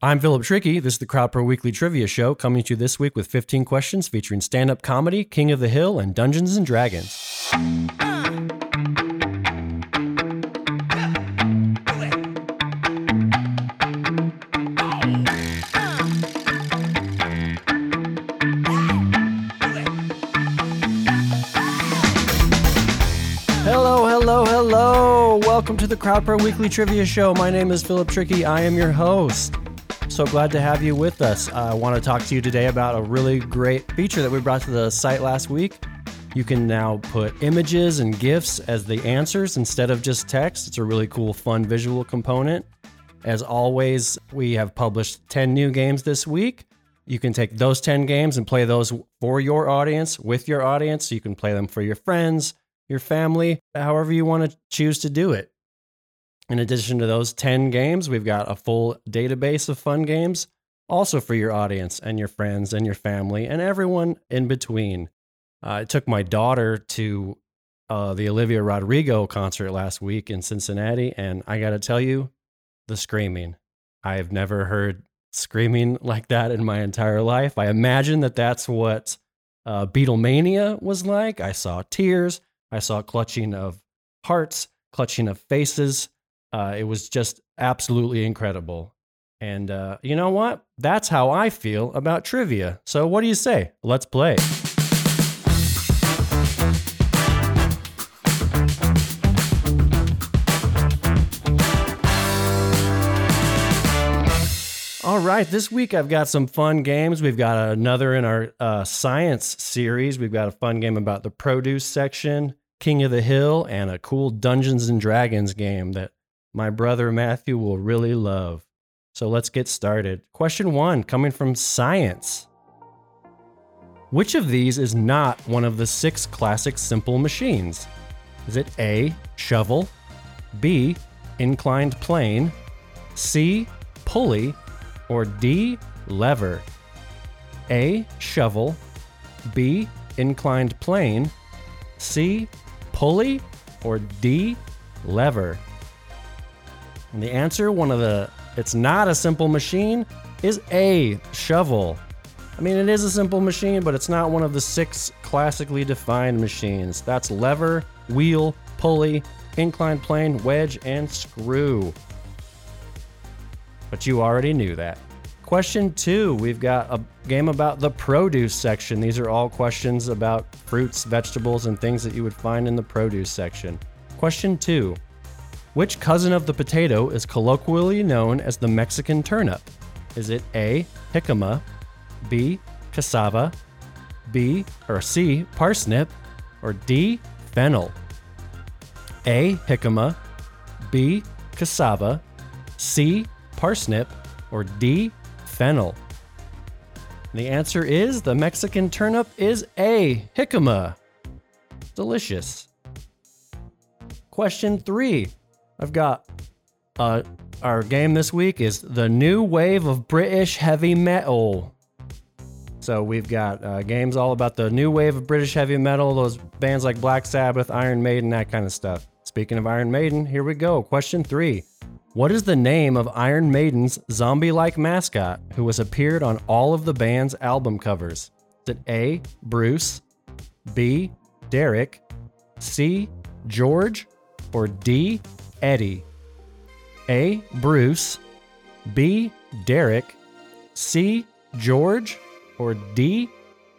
I'm Philip Trickey. This is the Crowdpurr Weekly Trivia Show, coming to you this week with 15 questions featuring stand up comedy, King of the Hill, and Dungeons and Dragons. Hello, hello, hello. Welcome to the Crowdpurr Weekly Trivia Show. My name is Philip Trickey. I am your host. So glad to have you with us. I want to talk to you today about a really great feature that we brought to the site last week. You can now put images and GIFs as the answers instead of just text. It's a really cool, fun visual component. As always, we have published 10 new games this week. You can take those 10 games and play those for your audience, with your audience. You can play them for your friends, your family, however you want to choose to do it. In addition to those 10 games, we've got a full database of fun games also for your audience and your friends and your family and everyone in between. Uh, I took my daughter to uh, the Olivia Rodrigo concert last week in Cincinnati, and I got to tell you, the screaming. I have never heard screaming like that in my entire life. I imagine that that's what uh, Beatlemania was like. I saw tears, I saw clutching of hearts, clutching of faces. Uh, it was just absolutely incredible. And uh, you know what? That's how I feel about trivia. So, what do you say? Let's play. All right, this week I've got some fun games. We've got another in our uh, science series. We've got a fun game about the produce section, King of the Hill, and a cool Dungeons and Dragons game that my brother Matthew will really love. So let's get started. Question one coming from science. Which of these is not one of the six classic simple machines? Is it A, shovel, B, inclined plane, C, pulley, or D, lever? A, shovel, B, inclined plane, C, pulley, or D, lever? And the answer, one of the, it's not a simple machine, is A, shovel. I mean, it is a simple machine, but it's not one of the six classically defined machines. That's lever, wheel, pulley, inclined plane, wedge, and screw. But you already knew that. Question two, we've got a game about the produce section. These are all questions about fruits, vegetables, and things that you would find in the produce section. Question two, which cousin of the potato is colloquially known as the Mexican turnip? Is it A, jicama, B, cassava, B or C, parsnip, or D, fennel? A, jicama, B, cassava, C, parsnip, or D, fennel? The answer is the Mexican turnip is A, jicama. Delicious. Question three. I've got uh, our game this week is the new wave of British heavy metal. So we've got uh, games all about the new wave of British heavy metal, those bands like Black Sabbath, Iron Maiden, that kind of stuff. Speaking of Iron Maiden, here we go. Question three. What is the name of Iron Maiden's zombie like mascot who has appeared on all of the band's album covers? Is it A. Bruce, B. Derek, C. George, or D. Eddie? A. Bruce, B. Derek, C. George, or D.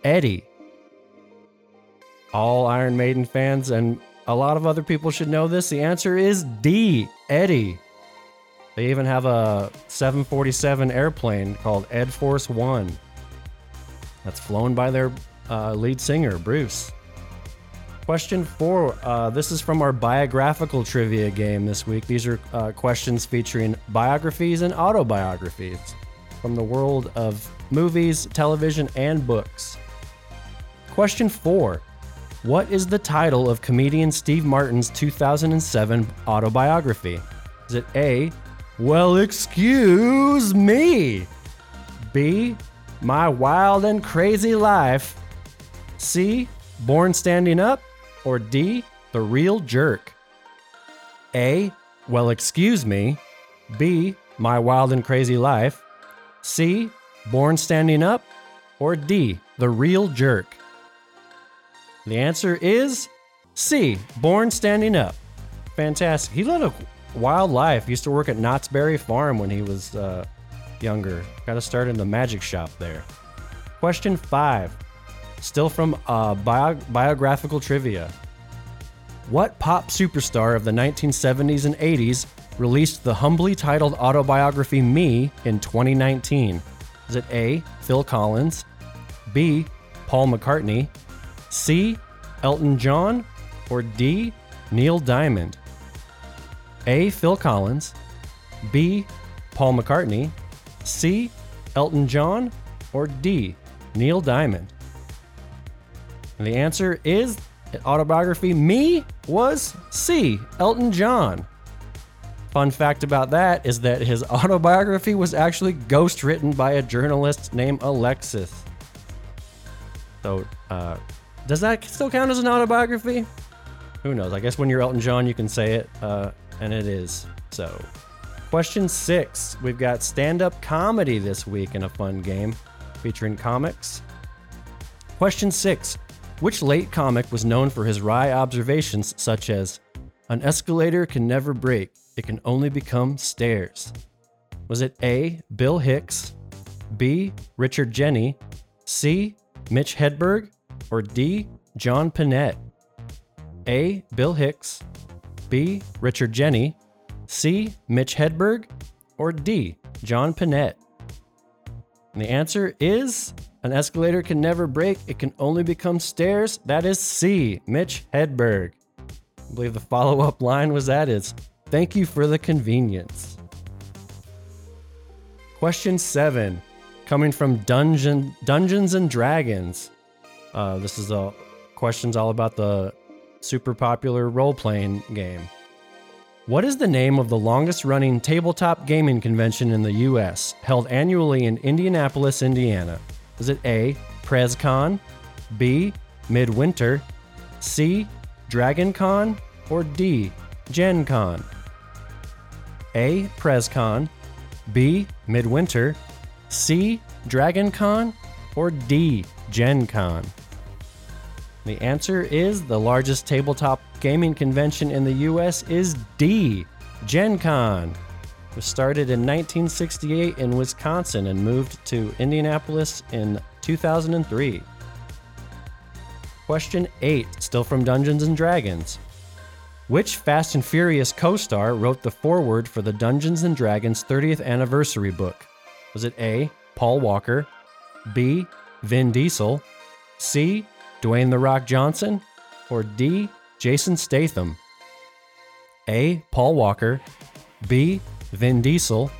Eddie? All Iron Maiden fans and a lot of other people should know this. The answer is D. Eddie. They even have a 747 airplane called Ed Force One that's flown by their uh, lead singer, Bruce. Question four. Uh, this is from our biographical trivia game this week. These are uh, questions featuring biographies and autobiographies from the world of movies, television, and books. Question four. What is the title of comedian Steve Martin's 2007 autobiography? Is it A. Well, excuse me. B. My Wild and Crazy Life. C. Born Standing Up. Or D. The Real Jerk. A. Well, excuse me. B. My Wild and Crazy Life. C. Born Standing Up, or D. The Real Jerk? The answer is C. Born Standing Up. Fantastic. He led a wild life. Used to work at Knott's Berry Farm when he was uh, younger. Got to start in the magic shop there. Question five, still from uh, bio- biographical trivia. What pop superstar of the 1970s and 80s released the humbly titled autobiography Me in 2019? Is it A. Phil Collins, B. Paul McCartney, C. Elton John, or D. Neil Diamond? A. Phil Collins, B. Paul McCartney, C. Elton John, or D. Neil Diamond? And the answer is autobiography Me was C. Elton John. Fun fact about that is that his autobiography was actually ghostwritten by a journalist named Alexis. So, uh, does that still count as an autobiography? Who knows? I guess when you're Elton John, you can say it, uh, and it is. So, question six. We've got stand up comedy this week in a fun game featuring comics. Question six Which late comic was known for his wry observations such as, An escalator can never break, it can only become stairs? Was it A. Bill Hicks, B. Richard Jeni, C. Mitch Hedberg, or D. John Pinette? A. Bill Hicks, B. Richard Jeni, C. Mitch Hedberg, or D. John Pinette? And the answer is an escalator can never break, it can only become stairs. That is C. Mitch Hedberg. I believe the follow up line was that is thank you for the convenience. Question seven, coming from Dungeon Dungeons and Dragons. Uh, this is a questions all about the super popular role playing game. What is the name of the longest running tabletop gaming convention in the US, held annually in Indianapolis, Indiana? Is it A, PrezCon, B, Midwinter, C, DragonCon, or D, GenCon? A, PrezCon, B, Midwinter, C, DragonCon, or D, GenCon? The answer is the largest tabletop gaming convention in the US is D, Gen Con. It was started in 1968 in Wisconsin and moved to Indianapolis in 2003. Question 8, still from Dungeons and Dragons. Which Fast and Furious co star wrote the foreword for the Dungeons and Dragons 30th anniversary book? Was it A. Paul Walker, B. Vin Diesel, C. Dwayne The Rock Johnson, or D. Jason Statham? A. Paul Walker, B. Vin Diesel,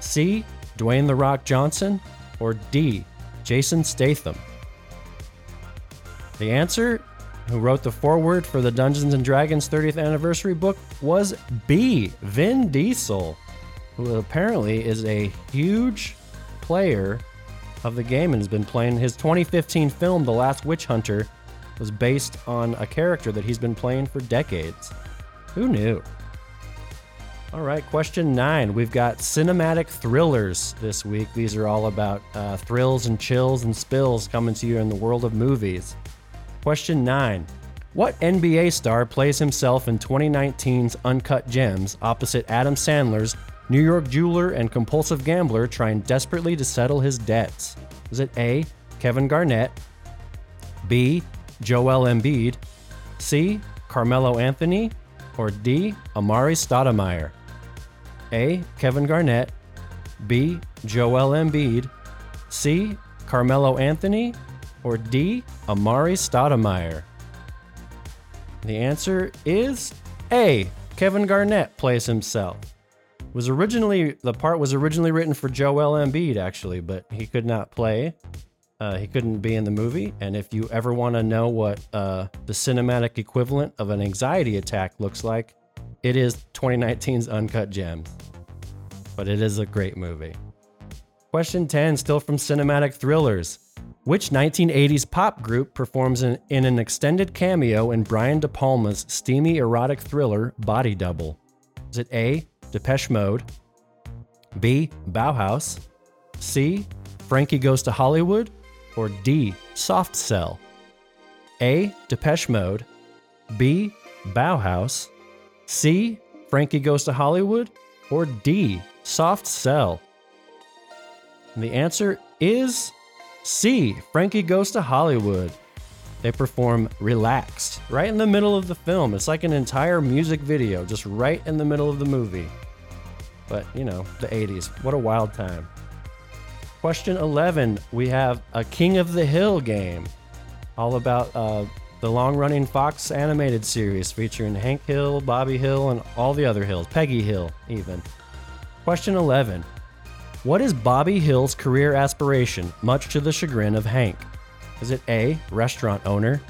C. Dwayne The Rock Johnson, or D. Jason Statham? The answer, who wrote the foreword for the Dungeons and Dragons 30th anniversary book, was B. Vin Diesel, who apparently is a huge player of the game and has been playing. His 2015 film, The Last Witch Hunter, was based on a character that he's been playing for decades. Who knew? All right, question nine. We've got cinematic thrillers this week. These are all about uh, thrills and chills and spills coming to you in the world of movies. Question nine. What NBA star plays himself in 2019's Uncut Gems opposite Adam Sandler's New York jeweler and compulsive gambler trying desperately to settle his debts? Is it A. Kevin Garnett, B. Joel Embiid, C. Carmelo Anthony, or D. Amar'e Stoudemire? A. Kevin Garnett, B. Joel Embiid, C. Carmelo Anthony, or D. Amar'e Stoudemire? The answer is A. Kevin Garnett plays himself. Was originally the part was originally written for Joel Embiid actually, but he could not play. Uh, he couldn't be in the movie. And if you ever want to know what uh, the cinematic equivalent of an anxiety attack looks like, it is 2019's Uncut Gems. But it is a great movie. Question 10, still from Cinematic Thrillers. Which 1980s pop group performs in, in an extended cameo in Brian De Palma's steamy erotic thriller Body Double? Is it A. Depeche Mode, B. Bauhaus, C. Frankie Goes to Hollywood, or D. Soft Cell? A. Depeche Mode, B. Bauhaus, C. Frankie Goes to Hollywood, or D. Soft Cell? And the answer is C. Frankie Goes to Hollywood. They perform Relaxed right in the middle of the film. It's like an entire music video, just right in the middle of the movie. But, you know, the 80s. What a wild time. Question 11 we have a King of the Hill game, all about uh, the long running Fox animated series featuring Hank Hill, Bobby Hill, and all the other Hills, Peggy Hill, even. Question 11 What is Bobby Hill's career aspiration, much to the chagrin of Hank? Is it A, restaurant owner,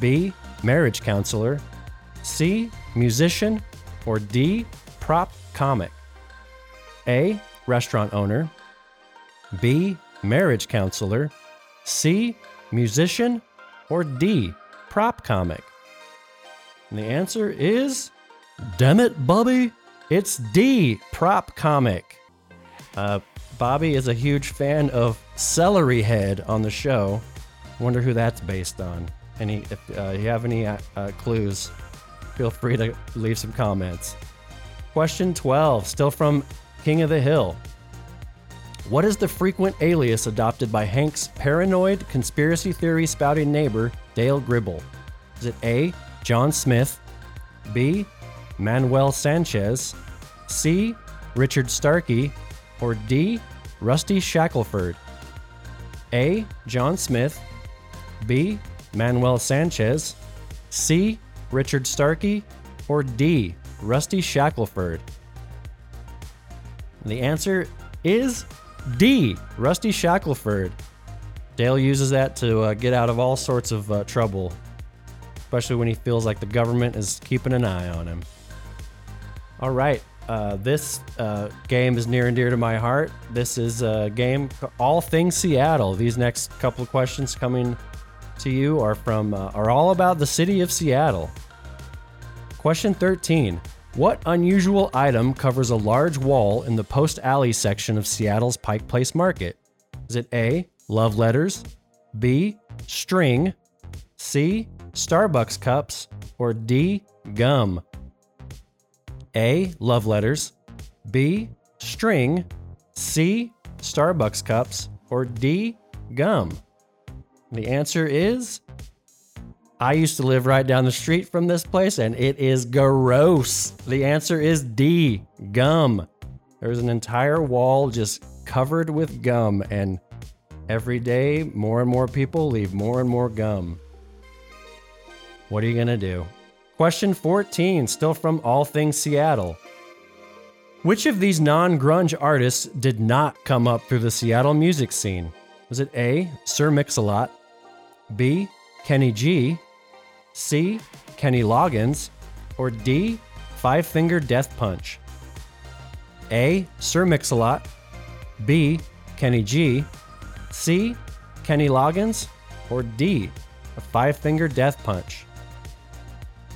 B, marriage counselor, C, musician, or D, prop comic? A, restaurant owner, B, marriage counselor, C, musician, or D, prop comic? And the answer is, damn it, Bobby, it's D, prop comic. Uh, Bobby is a huge fan of Celery Head on the show, Wonder who that's based on. Any, if uh, you have any uh, uh, clues, feel free to leave some comments. Question 12, still from King of the Hill. What is the frequent alias adopted by Hank's paranoid, conspiracy theory spouting neighbor, Dale Gribble? Is it A. John Smith, B. Manuel Sanchez, C. Richard Starkey, or D. Rusty Shackelford? A. John Smith, B. Manuel Sanchez, C. Richard Starkey, or D. Rusty Shackelford? The answer is D. Rusty Shackelford. Dale uses that to uh, get out of all sorts of uh, trouble, especially when he feels like the government is keeping an eye on him. All right, uh, this uh, game is near and dear to my heart. This is a game, All Things Seattle. These next couple of questions coming to you are from uh, are all about the city of Seattle. Question 13. What unusual item covers a large wall in the Post Alley section of Seattle's Pike Place Market? Is it A, love letters, B, string, C, Starbucks cups, or D, gum? A, love letters, B, string, C, Starbucks cups, or D, gum? The answer is I used to live right down the street from this place and it is gross. The answer is D, gum. There's an entire wall just covered with gum, and every day more and more people leave more and more gum. What are you going to do? Question 14, still from All Things Seattle. Which of these non grunge artists did not come up through the Seattle music scene? Was it A, Sir Mix-a-Lot, B, Kenny G, C, Kenny Loggins, or D, Five Finger Death Punch? A, Sir Mix-a-Lot, B, Kenny G, C, Kenny Loggins, or D, a Five Finger Death Punch?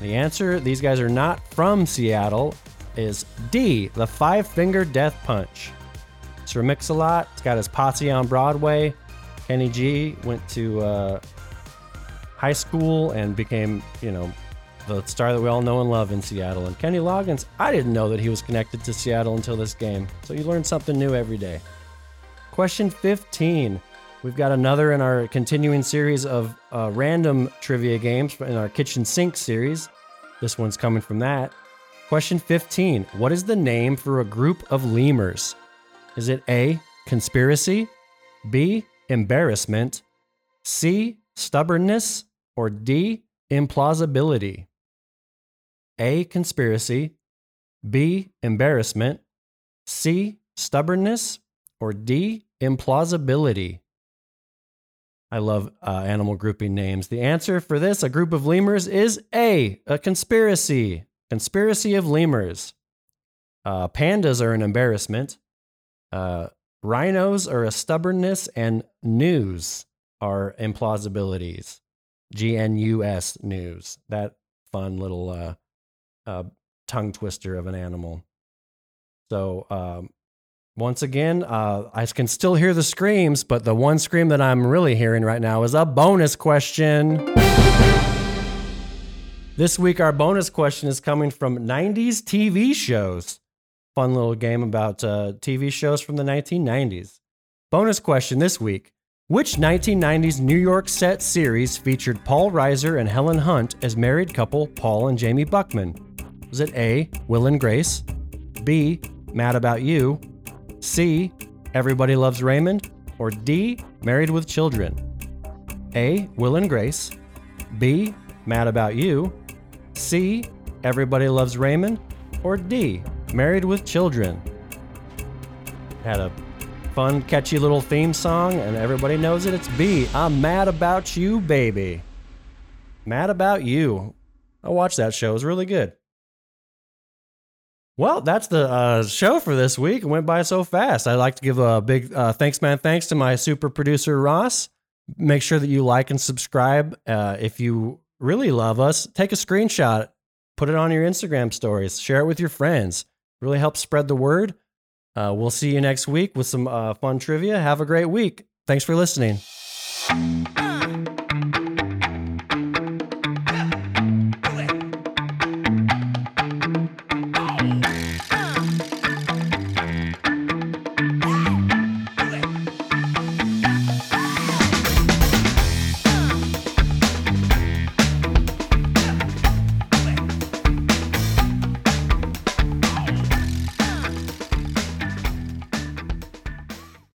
The answer, these guys are not from Seattle, is D, the Five Finger Death Punch. Sir Mix-a-Lot, it's got his posse on Broadway. Kenny G went to uh, high school and became, you know, the star that we all know and love in Seattle. And Kenny Loggins, I didn't know that he was connected to Seattle until this game. So you learn something new every day. Question 15. We've got another in our continuing series of uh, random trivia games in our kitchen sink series. This one's coming from that. Question 15. What is the name for a group of lemurs? Is it A, conspiracy, B, embarrassment, C, stubbornness, or D, implausibility? A, conspiracy, B, embarrassment, C, stubbornness, or D, implausibility? I love uh, animal grouping names. The answer for this, a group of lemurs, is A, a conspiracy. Conspiracy of lemurs. Uh, pandas are an embarrassment. Uh, rhinos are a stubbornness, and gnus are implausibilities. GNUS news. That fun little uh, uh, tongue twister of an animal. So um, Once again, uh, I can still hear the screams, but the one scream that I'm really hearing right now is a bonus question. This week, our bonus question is coming from 90s TV shows. Fun little game about uh, TV shows from the 1990s. Bonus question this week Which 1990s New York set series featured Paul Reiser and Helen Hunt as married couple Paul and Jamie Buckman? Was it A, Will and Grace? B, Mad About You? C, Everybody Loves Raymond? Or D, Married with Children? A, Will and Grace. B, Mad About You. C, Everybody Loves Raymond. Or D, Married with Children. Had a fun, catchy little theme song, and everybody knows it. It's B, I'm Mad About You, baby. Mad About You. I watched that show, it was really good. Well, that's the uh, show for this week. It went by so fast. I'd like to give a big uh, thanks, man. Thanks to my super producer, Ross. Make sure that you like and subscribe. Uh, if you really love us, take a screenshot, put it on your Instagram stories, share it with your friends. Really helps spread the word. Uh, we'll see you next week with some uh, fun trivia. Have a great week. Thanks for listening.